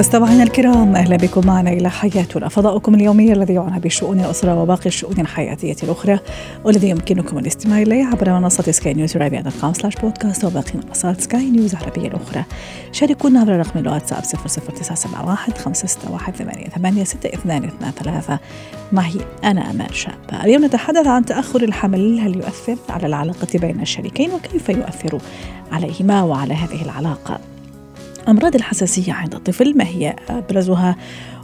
مستمعينا الكرام أهلا بكم معنا إلى حياتنا. فضاؤكم اليومي الذي يعنى بشؤون الأسرة وباقي الشؤون الحياتية الأخرى والذي يمكنكم الاستماع إليه عبر منصة سكاي نيوز عربيه dot com slash podcast وباقي منصات سكاي نيوز العربية الأخرى. شاركونا عبر رقم الواتساب 00971 561 88 معي أنا أمان شابه اليوم نتحدث عن تأخر الحمل هل يؤثر على العلاقة بين الشريكين وكيف يؤثر عليهما وعلى هذه العلاقة؟ أمراض الحساسية عند الطفل ما هي أبرزها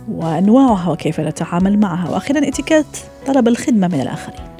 وأنواعها وكيف نتعامل معها. وأخيرا إتيكيت طلب الخدمة من الآخرين.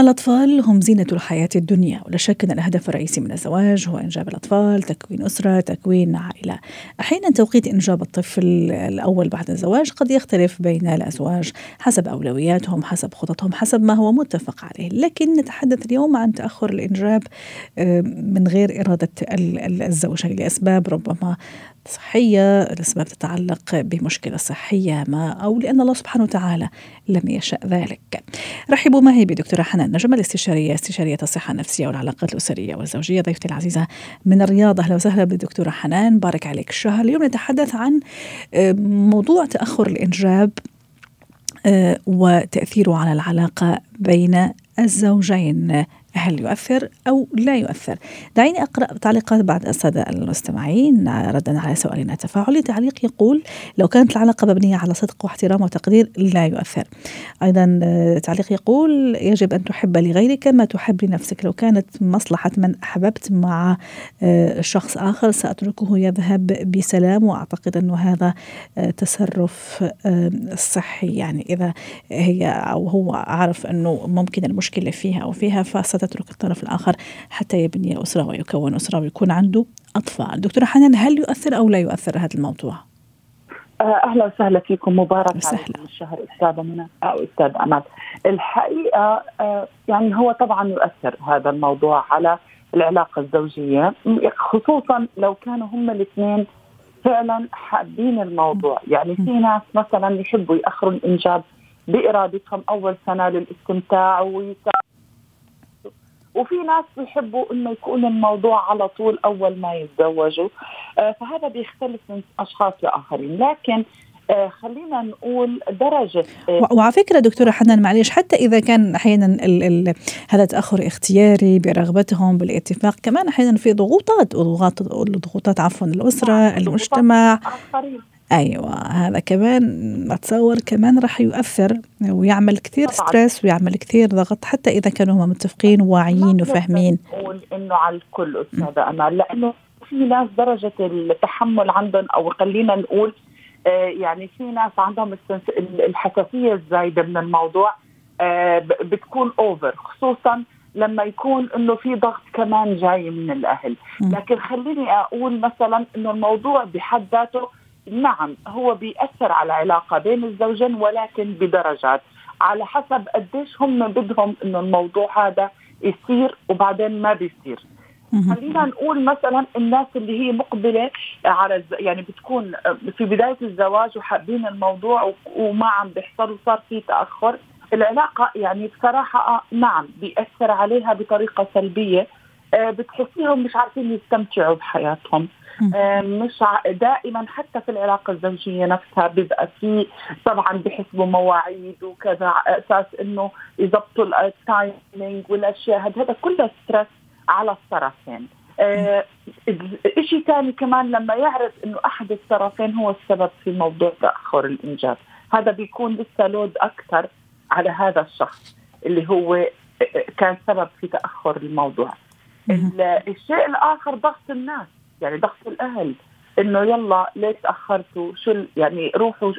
الأطفال هم زينة الحياة الدنيا ولا شك أن الهدف الرئيسي من الزواج هو إنجاب الأطفال تكوين أسرة تكوين عائلة. أحيانا توقيت إنجاب الطفل الأول بعد الزواج قد يختلف بين الأزواج حسب أولوياتهم حسب خططهم حسب ما هو متفق عليه. لكن نتحدث اليوم عن تأخر الإنجاب آه، من غير إرادة الزوجين لأسباب ربما صحية الأسباب تتعلق بمشكلة صحية ما أو لأن الله سبحانه وتعالى لم يشأ ذلك. رحبوا معي بدكتورة حنان نجم الاستشارية استشارية الصحة النفسية والعلاقات الأسرية والزوجية ضيفتي العزيزة من الرياض. أهلا وسهلا بالدكتورة حنان بارك عليك. الشهر اليوم نتحدث عن آه، موضوع تأخر الإنجاب آه، وتأثيره على العلاقة بين الزوجين. هل يؤثر أو لا يؤثر. دعيني أقرأ تعليقات بعض السادة المستمعين. ردا على سؤالنا التفاعلي تعليق يقول لو كانت العلاقة مبنية على صدق واحترام وتقدير لا يؤثر. أيضا آه، تعليق يقول يجب أن تحب لغيرك ما تحب لنفسك. لو كانت مصلحة من أحببت مع آه، شخص آخر سأتركه يذهب بسلام. وأعتقد أنه هذا آه، تصرف صحي. يعني إذا هي أو هو عارف أنه ممكن المشكلة فيها أو فيها فست تترك الطرف الآخر حتى يبني أسرة ويكون أسرة ويكون عنده أطفال. دكتورة حنان هل يؤثر أو لا يؤثر هذا الموضوع؟ آه، أهلا وسهلا فيكم. مبارك عليكم. الشهر استاذه منى أو أستاذ الحقيقة آه، يعني هو طبعا يؤثر هذا الموضوع على العلاقة الزوجية خصوصا لو كانوا هم الاثنين فعلا حابين الموضوع. يعني في ناس مثلا يحبوا يأخروا الانجاب بإرادتهم أول سنة للاستمتاع ويساعدوا وفي ناس بيحبوا إنه يكون الموضوع على طول أول ما يتزوجوا. آه فهذا بيختلف من أشخاص لآخرين. لكن آه خلينا نقول درجة آه وعلى فكرة دكتورة حنان معلش حتى إذا كان أحيانا ال ال هذا تأخر اختياري برغبتهم بالاتفاق كمان أحيانا في ضغوطات ضغوطات ضغوطات عفوا الأسرة نعم، المجتمع. أيوه هذا كمان أتصور كمان راح يؤثر ويعمل كثير stress ويعمل كثير ضغط حتى إذا كانوا هم متفقين وواعيين وفاهمين. نقول إنه على الكل أستاذة امال لأنه في ناس درجة التحمل عندهم أو خلينا نقول آه يعني في ناس عندهم الحساسية الزايدة من الموضوع آه بتكون over خصوصا لما يكون إنه في ضغط كمان جاي من الأهل. لكن خليني أقول مثلا إنه الموضوع بحد ذاته نعم هو بيأثر على العلاقة بين الزوجين ولكن بدرجات. على حسب قديش هم بدهم إنه الموضوع هذا يصير وبعدين ما بيصير. خلينا نقول مثلا الناس اللي هي مقبلة على يعني بتكون في بداية الزواج وحابين الموضوع وما عم بيحصل وصار في تأخر. العلاقة يعني بصراحة نعم بيأثر عليها بطريقة سلبية. آه، بتحسيهم مش عارفين يستمتعوا بحياتهم. آه، مش دائما حتى في العلاقه الزوجية نفسها بيبقى في طبعا بحسبوا مواعيد وكذا على أساس إنه يضبطوا ال timing والأشياء. هذا كله stress على الطرفين. آه شيء ثاني كمان لما يعرف إنه أحد الطرفين هو السبب في موضوع تأخر الانجاب هذا بيكون لسه load أكثر على هذا الشخص اللي هو آه، كان سبب في تأخر الموضوع. الشيء الآخر ضغط الناس يعني ضغط الأهل إنه يلا ليش تأخرتوا؟ شو يعني روحوا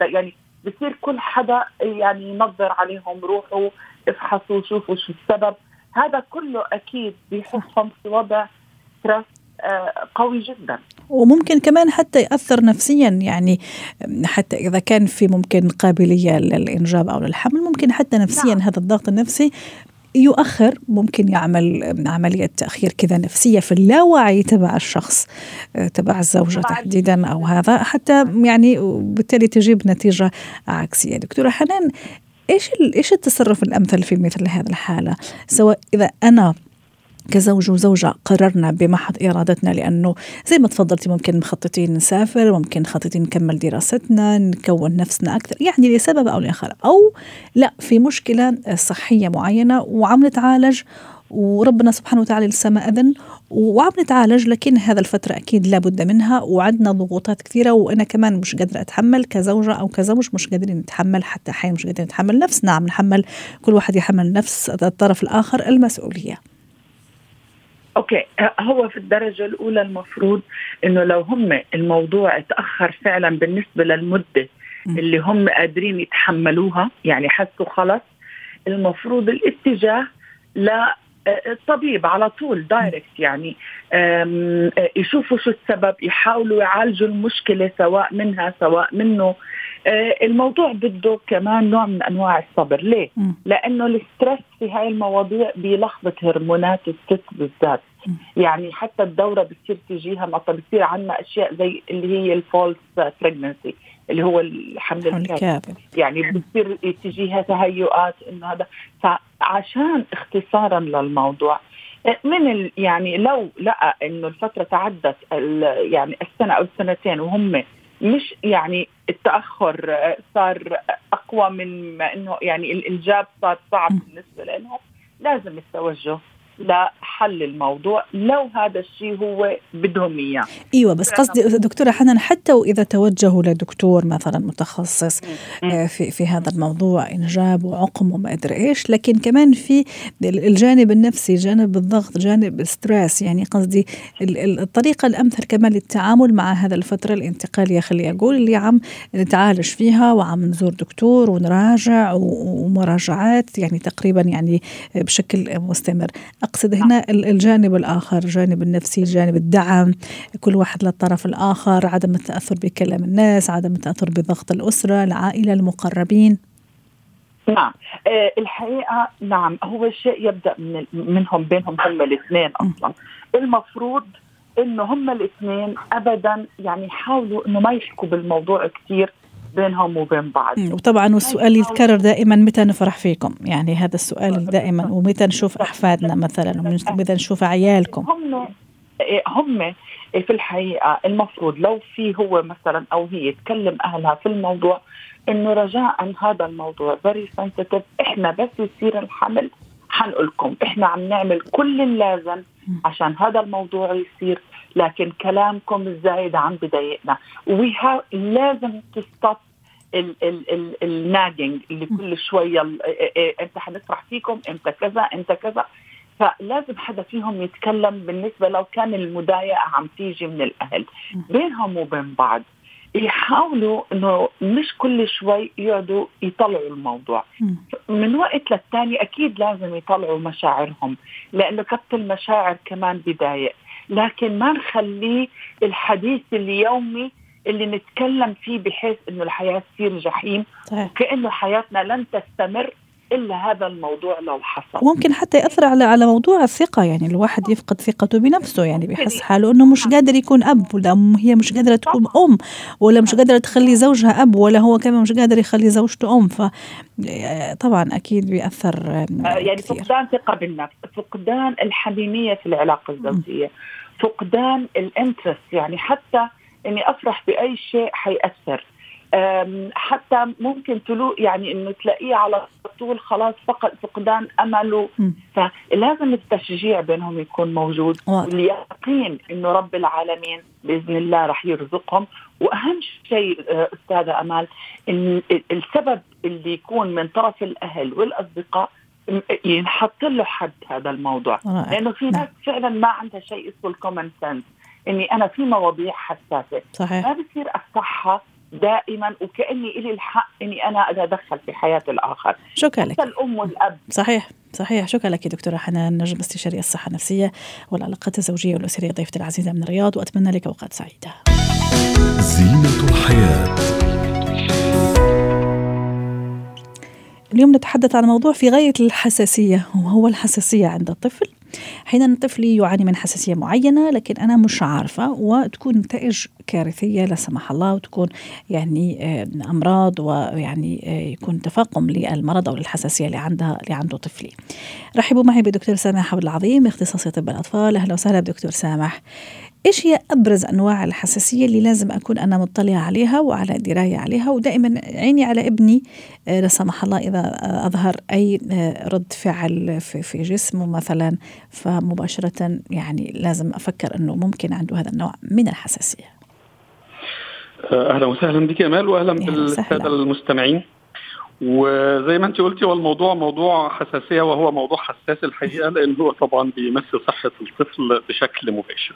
يعني بصير كل حدا يعني ينظر عليهم روحوا افحصوا شوفوا شو السبب. هذا كله أكيد بيحطهم في وضع ستريس قوي جدا. وممكن كمان حتى يأثر نفسيا يعني حتى إذا كان في ممكن قابلية للإنجاب أو للحمل ممكن حتى نفسيا نعم. هذا الضغط النفسي يؤخر ممكن يعمل عملية تأخير كذا نفسية في اللاوعي تبع الشخص تبع الزوجة تحديدا أو هذا حتى يعني بالتالي تجيب نتيجة عكسية. دكتورة حنان إيش إيش التصرف الأمثل في مثل هذه الحالة؟ سواء إذا أنا كزوج وزوجة قررنا بمحض إرادتنا لأنه زي ما تفضلتي ممكن مخططين نسافر ممكن مخططين نكمل دراستنا نكون نفسنا أكثر يعني لسبب أو لآخر أو لا في مشكلة صحية معينة وعم نتعالج وربنا سبحانه وتعالى لسه ما أذن وعم نتعالج لكن هذا الفترة أكيد لابد منها وعندنا ضغوطات كثيرة وأنا كمان مش قادرة أتحمل كزوجة أو كزوج مش قادرين نتحمل حتى أحيانا مش قادرين نتحمل نفسنا عم نحمل كل واحد يحمل نفس الطرف الآخر المسؤولية. أوكي. هو في الدرجة الأولى المفروض إنه لو هم الموضوع تاخر فعلا بالنسبة للمدة اللي هم قادرين يتحملوها يعني حسوا خلص المفروض الاتجاه ل الطبيب على طول direct يعني يشوفوا شو السبب يحاولوا يعالجوا المشكلة سواء منها سواء منه. الموضوع بده كمان نوع من أنواع الصبر. ليه؟ لأنه ال stress في هاي المواضيع بيلخبط هرمونات الست بالذات. يعني حتى الدورة بتصير تجيها مقطع بتصير عندنا أشياء زي اللي هي ال false بريجنسي اللي هو الحمل الكاذب يعني بتصير تجيها تهيؤات إنه هذا. فعشان اختصارا للموضوع من ال يعني لو لقى إنه الفترة تعدت يعني السنة أو السنتين وهم مش يعني التأخر صار أقوى من ما إنه يعني الانجاب صار صعب بالنسبة لهم لازم التوجه. لحل الموضوع لو هذا الشيء هو بدهم إياه. إيوه بس قصدي دكتورة حنان حتى وإذا توجهوا لدكتور مثلا متخصص آه، في في هذا الموضوع إنجاب وعقم وما أدري إيش لكن كمان في الجانب النفسي جانب الضغط جانب الستريس يعني قصدي الطريقة الأمثل كمان للتعامل مع هذا الفترة الانتقالية خلي أقول اللي عم نتعالج فيها وعم نزور دكتور ونراجع ومراجعات يعني تقريبا يعني بشكل مستمر. أقصد هنا الجانب الآخر الجانب النفسي جانب الدعم كل واحد للطرف الآخر عدم التأثر بكلام الناس عدم التأثر بضغط الأسرة العائلة المقربين. نعم. آه الحقيقة نعم هو شيء يبدأ من منهم بينهم هم الاثنين أصلا. المفروض إنه هم الاثنين ابدا يعني يحاولوا إنه ما يحكوا بالموضوع كثير بينهم وبين بعض. وطبعا والسؤال يتكرر دائما متى نفرح فيكم؟ يعني هذا السؤال دائما ومتى نشوف أحفادنا مثلا؟ ومتى نشوف عيالكم؟ هم هم في الحقيقة المفروض لو في هو مثلا أو هي تكلم أهلها في الموضوع إنه رجاء هذا الموضوع very sensitive إحنا بس يصير الحمل حنقول لكم إحنا عم نعمل كل اللازم عشان هذا الموضوع يصير. لكن كلامكم الزايد عم بضايقنا و لازم ت stop ال nagging اللي كل شوية إمتى حنفرح فيكم؟ إمتى كذا؟ إمتى كذا؟ فلازم حدا فيهم يتكلم بالنسبة لو كان المضايقه عم تيجي من الأهل. بينهم وبين بعض. يحاولوا إنه مش كل شوي يقعدوا يطلعوا الموضوع. من وقت للتاني أكيد لازم يطلعوا مشاعرهم. لأنه كبت المشاعر كمان بضايق لكن ما نخليه الحديث اليومي اللي نتكلم فيه بحيث إنه الحياة تصير جحيم. كانه حياتنا لن تستمر إلا هذا الموضوع لو حصل. ممكن حتى يأثر على على موضوع الثقة يعني الواحد يفقد ثقته بنفسه يعني بيحس حاله إنه مش قادر يكون أب ولا هي مش قادرة تكون أم ولا مش قادرة تخلي زوجها أب ولا هو كمان مش قادر يخلي زوجته أم. ف طبعا أكيد بيأثر يعني كثير. فقدان ثقة بالنفس فقدان الحميمية في العلاقة الزوجية فقدان ال interest يعني حتى إني أفرح بأي شيء حيأثر. حتى ممكن تلو يعني إنه تلاقيه على طول خلاص فقد فقدان أمله. فلازم التشجيع بينهم يكون موجود. واليقين إنه رب العالمين بإذن الله رح يرزقهم. وأهم شيء أستاذة أمال إن السبب اللي يكون من طرف الأهل والأصدقاء ينحط له حد هذا الموضوع. لأنه في ناس نعم. فعلا ما عندها شيء اسمه الكومن سنس إني أنا في مواضيع حساسة. صحيح. ما بصير افتحها دائما وكأني لي الحق إني أنا أتدخل في حياة الآخر. شكرا لك. الأم والأب. صحيح صحيح. شكرا لك دكتورة حنان نجم استشاري الصحة النفسية والعلاقات الزوجية والأسرية ضيفتي العزيزة من الرياض وأتمنى لك أوقات سعيدة. زينة الحياة. اليوم نتحدث عن موضوع في غاية الحساسية وهو الحساسية عند الطفل. حين الطفل يعاني من حساسية معينة لكن أنا مش عارفة وتكون نتائج كارثية لا سمح الله وتكون يعني آه، أمراض ويعني آه، يكون تفاقم للمرض أو للحساسية اللي عندها اللي عنده طفلي. رحبوا معي بدكتور سامح عبد العظيم اختصاصي طب الأطفال. أهلا وسهلا بدكتور سامح. إيش هي أبرز أنواع الحساسية اللي لازم أكون أنا مطلعه عليها وعلى دراية عليها ودائما عيني على ابني آه، لا سمح الله إذا أظهر أي آه، رد فعل في, في جسمه مثلا فمباشرة يعني لازم أفكر أنه ممكن عنده هذا النوع من الحساسية. آه، أهلا وسهلا بك امال واهلا بالسادة المستمعين. وزي ما أنت قلتي هو الموضوع موضوع حساسية وهو موضوع حساس الحقيقة لأن هو طبعا بيمس صحة الطفل بشكل مباشر.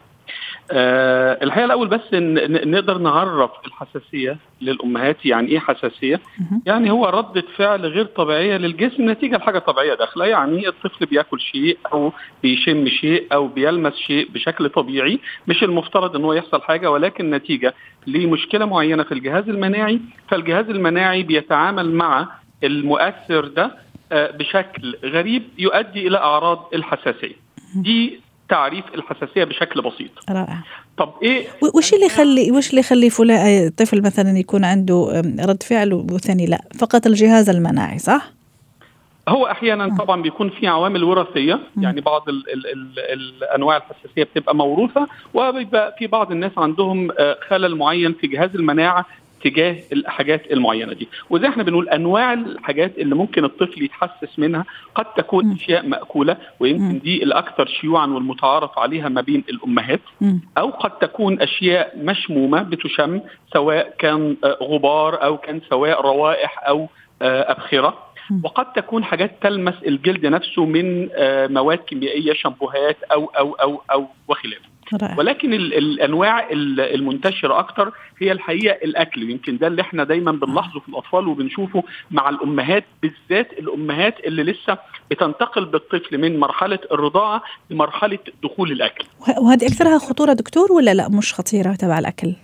أه الحقيقة الأول بس إن نقدر نعرف الحساسية للأمهات يعني إيه حساسية؟ يعني هو رده فعل غير طبيعية للجسم نتيجة لحاجة طبيعية داخله يعني الطفل بياكل شيء أو بيشم شيء أو بيلمس شيء بشكل طبيعي مش المفترض إن هو يحصل حاجة ولكن نتيجة لمشكلة معينة في الجهاز المناعي فالجهاز المناعي بيتعامل مع المؤثر ده آه، بشكل غريب يؤدي إلى أعراض الحساسية. دي تعريف الحساسية بشكل بسيط. رائع. طب إيه؟ وش اللي يخلي وش اللي يخلي فلان طفل مثلا يكون عنده رد فعل والثاني لا؟ فقط الجهاز المناعي صح؟ هو أحيانا آه. طبعا بيكون في عوامل وراثية يعني بعض ال ال ال الأنواع الحساسية بتبقى موروثة وبيبقى في بعض الناس عندهم آه، خلل معين في جهاز المناعة تجاه الحاجات المعينة دي. وزي إحنا بنقول أنواع الحاجات اللي ممكن الطفل يتحسس منها قد تكون أشياء مأكولة ويمكن دي الأكثر شيوعا والمتعارف عليها ما بين الأمهات. أو قد تكون أشياء مشمومة بتشم سواء كان آه، غبار أو كان سواء روائح أو آه، أبخرة. وقد تكون حاجات تلمس الجلد نفسه من آه، مواد كيميائية شامبوهات أو أو أو أو وخلافه. رأي. ولكن ال الأنواع المنتشرة أكتر هي الحقيقة الأكل. يمكن ده اللي إحنا دايما بنلاحظه في الأطفال وبنشوفه مع الأمهات بالذات الأمهات اللي لسه بتنتقل بالطفل من مرحلة الرضاعة لمرحلة دخول الأكل. وهذه أكثرها خطورة دكتور ولا لا؟ مش خطيرة تبع الأكل؟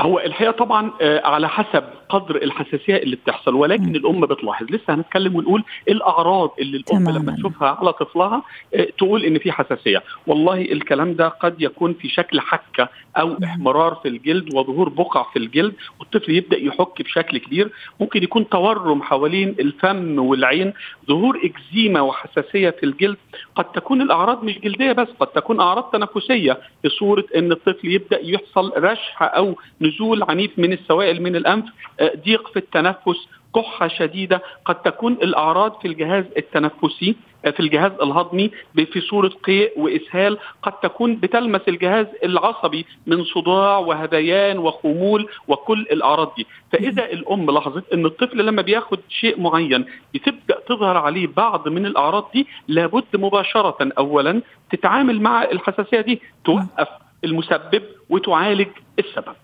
هو الحقيقة طبعا آه، على حسب قدر الحساسية اللي بتحصل ولكن م. الأم بتلاحظ. لسه هنتكلم ونقول الأعراض اللي الأم تماما. لما تشوفها على طفلها آه، تقول إن في حساسية. والله الكلام ده قد يكون في شكل حكة أو احمرار في الجلد وظهور بقع في الجلد والطفل يبدأ يحك بشكل كبير. ممكن يكون تورم حوالين الفم والعين. ظهور إكزيما وحساسية في الجلد قد تكون الأعراض مش جلدية بس قد تكون أعراض تنفسية في صوره إن الطفل يبدأ يحصل رشح أو نزول عنيف من السوائل من الأنف آه، ضيق في التنفس كحة شديدة قد تكون الأعراض في الجهاز التنفسي آه، في الجهاز الهضمي في صورة قيء وإسهال قد تكون بتلمس الجهاز العصبي من صداع وهذيان وخمول وكل الأعراض دي. فإذا الأم لاحظت أن الطفل لما بياخد شيء معين بتبدأ تظهر عليه بعض من الأعراض دي لابد مباشرة أولا تتعامل مع الحساسية دي توقف المسبب وتعالج السبب.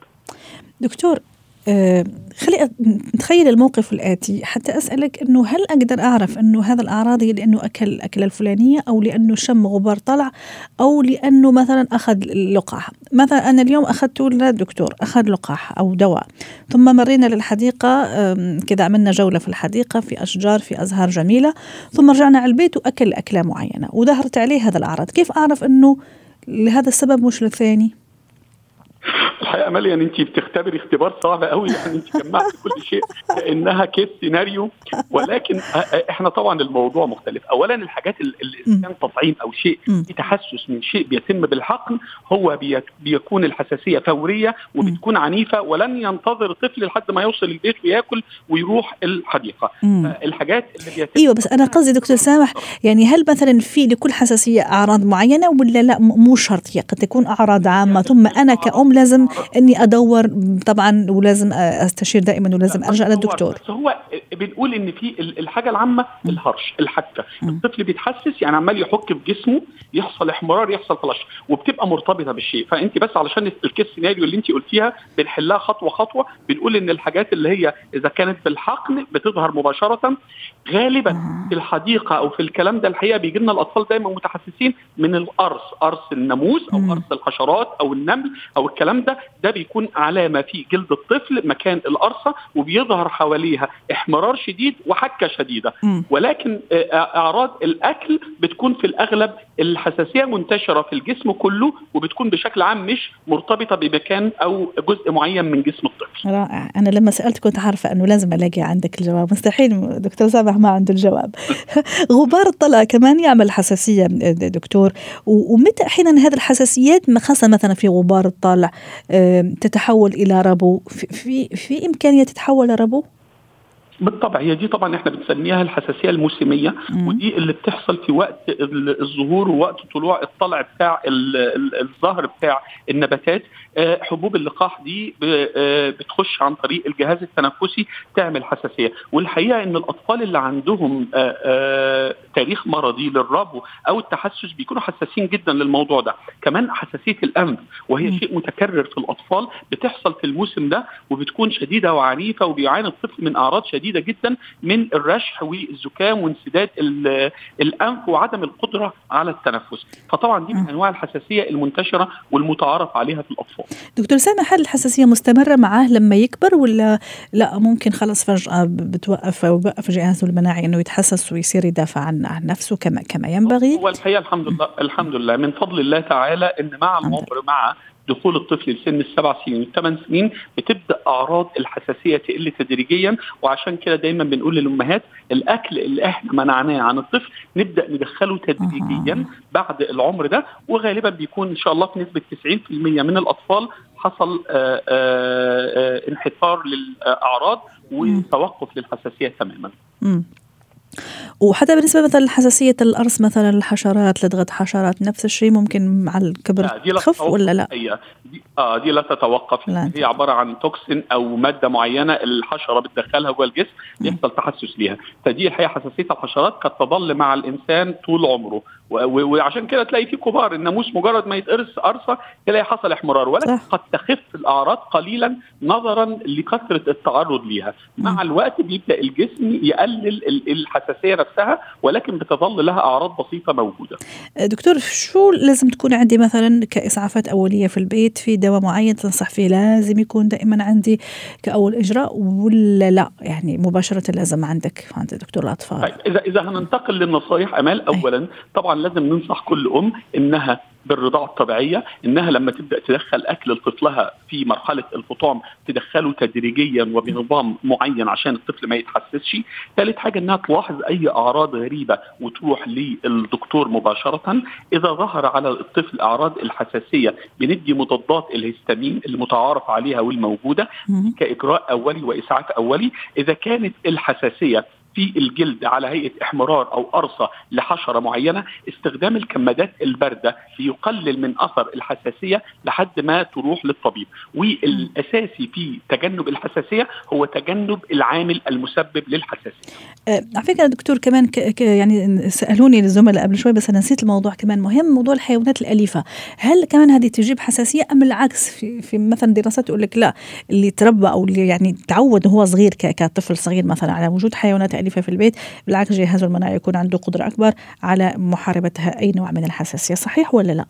دكتور آه خلي نتخيل الموقف الآتي. حتى أسألك أنه هل أقدر أعرف أنه هذا الأعراض هي لأنه أكل الأكلة الفلانية أو لأنه شم غبار طلع أو لأنه مثلا أخذ لقاح؟ مثلا أنا اليوم أخذت للدكتور أخذ لقاح أو دواء ثم مرينا للحديقة كذا عملنا جولة في الحديقة في أشجار في أزهار جميلة ثم رجعنا على البيت وأكل أكلة معينة وظهرت عليه هذا الأعراض. كيف أعرف أنه لهذا السبب مش للثاني؟ الحقيقة امال يعني أنت بتختبري اختبار صعب قوي يعني أنت جمعتي كل شيء كأنها كيس سيناريو ولكن إحنا طبعا الموضوع مختلف. اولا الحاجات اللي كان تطعيم أو شيء في تحسس من شيء بيتم بالحقن هو بيكون الحساسية فورية وبتكون عنيفة ولن ينتظر الطفل لحد ما يوصل البيت وياكل ويروح الحديقة. الحاجات اللي بيتم أيوه بس أنا قصدي دكتور سامح يعني هل مثلا في لكل حساسية أعراض معينة ولا لا؟ مو شرط هي قد تكون أعراض عامة. ثم أنا كأم لازم إني أدور طبعا ولازم أستشير دائما ولازم أرجع للدكتور. بس هو بنقول إن في الحاجة العامة الهرش الحكه الطفل بيتحسس يعني عمال يحك في جسمه يحصل احمرار يحصل فلش وبتبقى مرتبطة بالشيء. فأنت بس علشان الكيس سيناريو اللي أنت قلتيها بنحلها خطوة خطوة بنقول إن الحاجات اللي هي إذا كانت في الحقن بتظهر مباشرة. غالبا في الحديقة أو في الكلام ده الحقيقة بيجي لنا الأطفال دايما متحسسين من القرص قرص الناموس أو قرص الحشرات أو النمل أو الكلام ده ده بيكون علامة في جلد الطفل مكان القرصة وبيظهر حواليها احمرار شديد وحكه شديدة. ولكن أعراض الأكل بتكون في الأغلب الحساسية منتشرة في الجسم كله وبتكون بشكل عام مش مرتبطة بمكان أو جزء معين من جسم الطفل. رائع، أنا لما سألت كنت عارفة أنه لازم ألاقي عندك الجواب، مستحيل دكتور سامح ما عنده الجواب. غبار الطلع كمان يعمل حساسية دكتور. ومتى أحيانا هذه الحساسيات خاصة مثلا في غبار تتحول إلى ربو في في إمكانية تتحول لربو؟ بالطبع هي دي طبعا إحنا بنسميها الحساسية الموسمية مم. ودي اللي بتحصل في وقت الظهور ووقت طلوع الطلع بتاع الظهر بتاع النباتات حبوب اللقاح دي بتخش عن طريق الجهاز التنفسي تعمل حساسية. والحقيقة إن الأطفال اللي عندهم تاريخ مرضي للربو أو التحسس بيكونوا حساسين جدا للموضوع ده. كمان حساسية الأنف وهي شيء متكرر في الأطفال بتحصل في الموسم ده وبتكون شديدة وعنيفة وبيعاني الطفل من أعراض شديدة جدا من الرشح والزكام وانسداد الأنف وعدم القدرة على التنفس. فطبعا دي من أنواع الحساسية المنتشرة والمتعارف عليها في الأطفال. دكتور سامح هل الحساسية مستمرة معاه لما يكبر ولا لا؟ ممكن خلص فجأة بتوقف أو بوقف جهازه المناعي إنه يتحسس ويصير يدافع عن عن نفسه كما كما ينبغي؟ هو الحقيقة الحمد لله الحمد لله من فضل الله تعالى إن مع العمر مع دخول الطفل لسن السبع سنين والثمان سنين بتبدأ أعراض الحساسية تقل تدريجيا وعشان كده دايما بنقول للأمهات الأكل اللي إحنا منعناه عن الطفل نبدأ ندخله تدريجيا بعد العمر ده وغالبا بيكون إن شاء الله في نسبه 90% من الأطفال حصل آآ آآ انحطار للأعراض وتوقف للحساسية تماما. وحتى بالنسبة مثلا لحساسية القرص مثلا الحشرات لدغة حشرات نفس الشيء ممكن مع الكبر تخف ولا لا؟ هي دي آه دي لا تتوقف لا. هي عبارة عن توكسين أو مادة معينة الحشرة بتدخلها جوه الجسم يحصل تحسس ليها فدي الحقيقة حساسية الحشرات قد تظل مع الإنسان طول عمره وعشان كده تلاقي في كبار الناموس مجرد ما يتقرص قرصة تلاقي حصل احمرار ولكن. قد تخف الأعراض قليلا نظرا لكثرة التعرض ليها مع الوقت بيبدأ الجسم يقلل الحساسية نفسها ولكن بتظل لها أعراض بسيطة موجودة. دكتور شو لازم تكون عندي مثلا كإسعافات أولية في البيت في دواء معين تنصح فيه لازم يكون دائما عندي كأول إجراء ولا لا يعني مباشرة لازم عندك عند دكتور الأطفال؟ طيب اذا إذا هننتقل للنصائح أمال اولا طبعا لازم ننصح كل أم إنها بالرضاعة الطبيعية إنها لما تبدأ تدخل أكل لطفلها في مرحلة الفطام تدخله تدريجيا وبنظام معين عشان الطفل ما يتحسسش. ثالث حاجة إنها تلاحظ أي أعراض غريبة وتروح للدكتور مباشرة. إذا ظهر على الطفل أعراض الحساسية بندي مضادات الهستامين المتعارف عليها والموجودة كإجراء أولي وإسعاف أولي. إذا كانت الحساسية في الجلد على هيئة إحمرار أو قرصة لحشرة معينة استخدام الكمادات الباردة ليقلل من أثر الحساسية لحد ما تروح للطبيب. والأساسي في تجنب الحساسية هو تجنب العامل المسبب للحساسية. أه على فكرة دكتور كمان ك ك يعني سألوني الزملاء قبل شوي بس أنا نسيت الموضوع كمان مهم موضوع الحيوانات الأليفة، هل كمان هذه تجيب حساسية أم العكس؟ في, في مثلا دراسات تقول لك لا اللي تربى أو اللي يعني تعود وهو صغير كطفل صغير مثلا على وجود حيوانات أليفة في البيت. بالعكس جهازه المناعي يكون عنده قدرة أكبر على محاربتها أي نوع من الحساسية صحيح ولا لا؟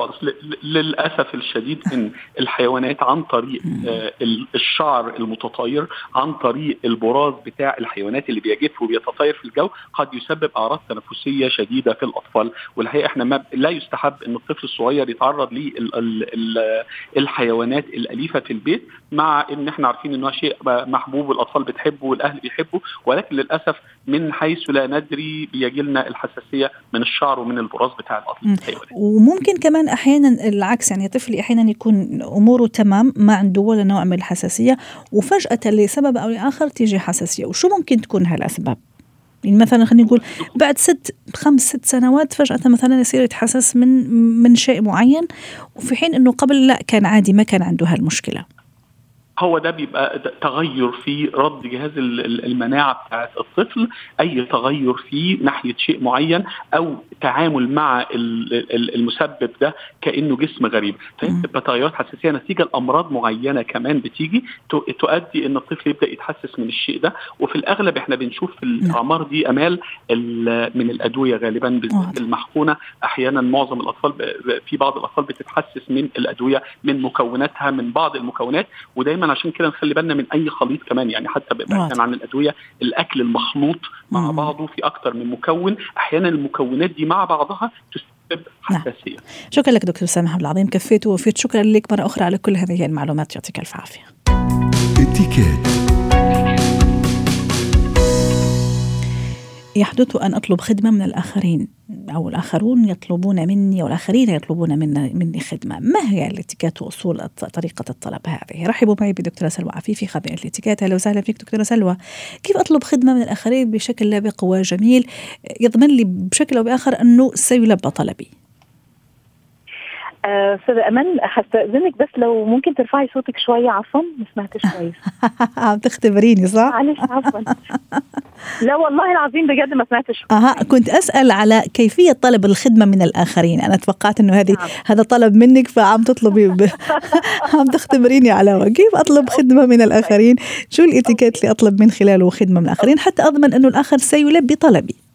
للأسف الشديد أن الحيوانات عن طريق آه الشعر المتطاير عن طريق البراز بتاع الحيوانات اللي بيجف وبيتطاير في الجو قد يسبب أعراض تنفسية شديدة في الأطفال. والحقيقة إحنا ما لا يستحب أن الطفل الصغير يتعرض للحيوانات الأليفة في البيت. مع أن إحنا عارفين أنه شيء محبوب والأطفال بتحبه والأهل بيحبوا ولكن للأسف من حيث لا ندري بيجي لنا الحساسية من الشعر ومن البراز بتاع الحيوانات. وممكن كمان أحيانا العكس يعني طفلي أحيانا يكون أموره تمام ما عنده ولا نوع من الحساسية وفجأة لسبب أو لآخر تيجي حساسية وشو ممكن تكون هالأسباب؟ يعني مثلا خلينا نقول بعد ست خمس ست سنوات فجأة مثلا يصير يتحسس من من شيء معين وفي حين إنه قبل لا كان عادي ما كان عنده هالمشكلة هو ده بيبقى تغير في رد جهاز المناعة بتاعت الطفل أي تغير فيه ناحية شيء معين أو تعامل مع المسبب ده كأنه جسم غريب. بتبقى تغيرات حساسية نتيجة لأمراض معينة كمان بتيجي تؤدي إن الطفل يبدأ يتحسس من الشيء ده. وفي الأغلب إحنا بنشوف في الأعمار دي أمال من الأدوية غالبا بالذات المحقونه أحيانا معظم الأطفال في بعض الأطفال بتتحسس من الأدوية من مكوناتها من بعض المكونات ودايما عشان كده نخلي بالنا من أي خليط كمان يعني حتى بعيدا عن الأدوية الأكل المخلوط مع مم. بعضه في أكثر من مكون أحيانا المكونات دي مع بعضها تسبب نعم. حساسية نعم. شكرا لك دكتور سامح عبد العظيم كفيت ووفيت شكرا لك مرة أخرى على كل هذه المعلومات يعطيك ألف عافية يحدث أن أطلب خدمة من الآخرين أو الآخرون يطلبون مني والآخرين يطلبون مني, خدمة. ما هي الاتيكيت وأصول طريقة الطلب هذه؟ رحبوا معي بدكتورة سلوى عفيفي خبيرة الاتيكيت. أهلا وسهلا فيك دكتورة سلوى. كيف أطلب خدمة من الآخرين بشكل لائق وجميل يضمن لي بشكل أو بآخر أنه سيلبى طلبي. أستاذة أمل هستأذنك بس لو ممكن ترفعي صوتك شوية عفوا ما سمعتش كويس. عم تختبريني صح؟ معلش عفوا. لا والله العظيم بجد ما سمعتش. أها كنت أسأل على كيفية طلب الخدمة من الآخرين. أنا توقعت إنه هذه نعم. هذا طلب منك فعم تطلبي ب... عم تختبريني على كيف أطلب خدمة من الآخرين؟ شو الإتيكيت اللي أطلب من خلاله خدمة من الآخرين؟ حتى أضمن إنه الآخر سيلبي طلبي.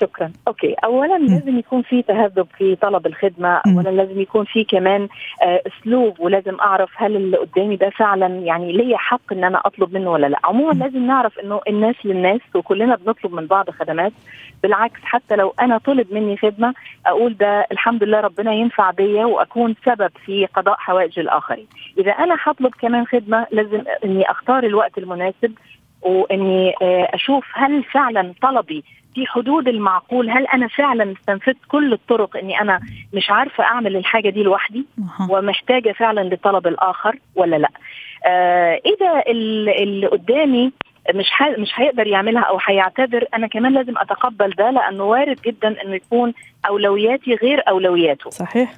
شكرا. okay. اولا لازم يكون في تهذب في طلب الخدمة. اولا لازم يكون في كمان آه أسلوب ولازم أعرف هل اللي قدامي ده فعلا يعني ليا حق إن أنا أطلب منه ولا لأ. عموما لازم نعرف إنه الناس للناس وكلنا بنطلب من بعض خدمات. بالعكس حتى لو أنا طلب مني خدمة أقول ده الحمد لله ربنا ينفع بيا وأكون سبب في قضاء حوائج الآخرين. إذا أنا هطلب كمان خدمة لازم إني أختار الوقت المناسب وإني آه، أشوف هل فعلا طلبي في حدود المعقول هل أنا فعلا استنفذت كل الطرق إني أنا مش عارفة أعمل الحاجة دي لوحدي ومحتاجة فعلا لطلب الآخر ولا لأ؟ آه إذا اللي قدامي مش مش هيقدر يعملها أو هيعتذر أنا كمان لازم أتقبل ده لأنه وارد جدا إنه يكون أولوياتي غير أولوياته. صحيح.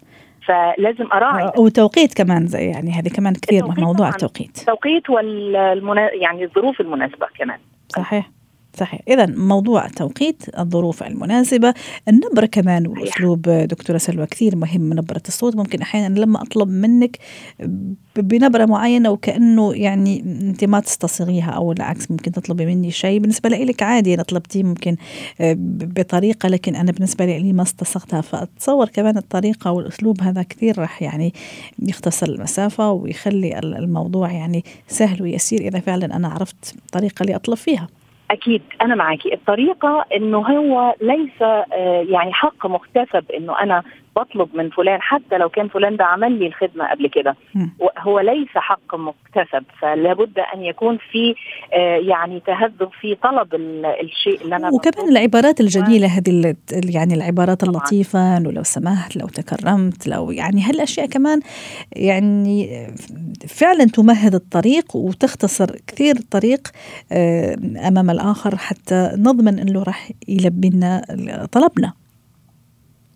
فلازم أراعي. وتوقيت كمان زي يعني هذه كمان كثير موضوع التوقيت. التوقيت والمنا... يعني الظروف المناسبة كمان. صحيح. صحيح. إذا موضوع توقيت الظروف المناسبة النبرة كمان وأسلوب دكتورة سلوى كثير مهم نبرة الصوت. ممكن أحيانا لما أطلب منك بنبرة معينة وكأنه يعني أنت ما تستصغيها أو العكس ممكن تطلبي مني شيء. بالنسبة لك عادي أنا طلبتيه ممكن آه، بطريقة لكن أنا بالنسبة لي ما استصغتها. فأتصور كمان الطريقة والأسلوب هذا كثير راح يعني يختصر المسافة ويخلي الموضوع يعني سهل ويسير إذا فعلا أنا عرفت الطريقة اللي أطلب فيها. أكيد أنا معاكي. الطريقة إنه هو ليس آه، يعني حق مكتسب إنه أنا بطلب من فلان حتى لو كان فلان ده عمل لي الخدمة قبل كده. هو ليس حق مكتسب فلا بد أن يكون في آه، يعني تهذب في طلب الشيء اللي أنا وكمان العبارات الجميلة هذه يعني العبارات. اللطيفة إنه لو سمحت لو تكرمت لو يعني هالأشياء كمان يعني فعلا تمهد الطريق وتختصر كثير الطريق آه، أمام الآخر حتى نضمن إنه راح يلبي لنا طلبنا.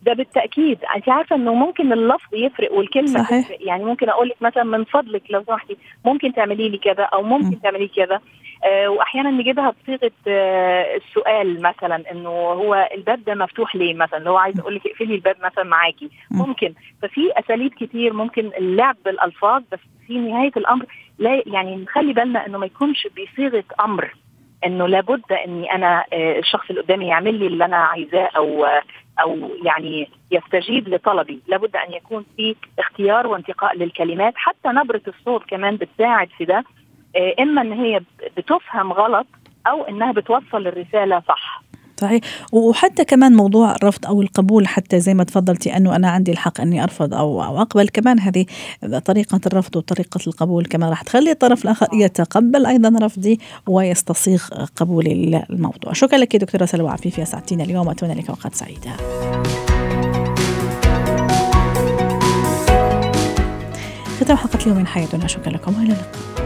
ده بالتأكيد. انت عارفة إنه ممكن اللفظ يفرق والكلمة صحيح. تفرق. يعني ممكن أقول لك مثلا من فضلك لو سمحتي ممكن تعملي لي كذا أو ممكن م. تعملي كذا. آه واحيانا نجيبها بصيغة آه السؤال مثلا إنه هو الباب ده مفتوح ليه مثلا؟ لو عايز أقول لك اقفلي الباب مثلا معاكي ممكن. ففي أساليب كتير ممكن اللعب بالألفاظ بس في نهاية الأمر لا يعني نخلي بالنا إنه ما يكونش بصيغة أمر. إنه لابد إني أنا آه، الشخص اللي قدامي يعمل لي اللي أنا عايزاه أو أو يعني يستجيب لطلبي. لابد أن يكون في اختيار وانتقاء للكلمات. حتى نبرة الصوت كمان بتساعد في ده. آه، إما إن هي بتفهم غلط أو إنها بتوصل الرسالة صح. صحيح. وحتى كمان موضوع الرفض أو القبول حتى زي ما تفضلتي أنه أنا عندي الحق أني أرفض أو أو أقبل كمان هذه طريقة الرفض وطريقة القبول كمان راح تخلي الطرف الآخر يتقبل أيضا رفضي ويستصيغ قبولي للموضوع شكرا لك دكتورة سلوى عفيفي أسعدتينا اليوم وأتمنى لك اوقات سعيده ختام حلقة اليوم من حياتنا. شكرا لكم وإلى اللقاء.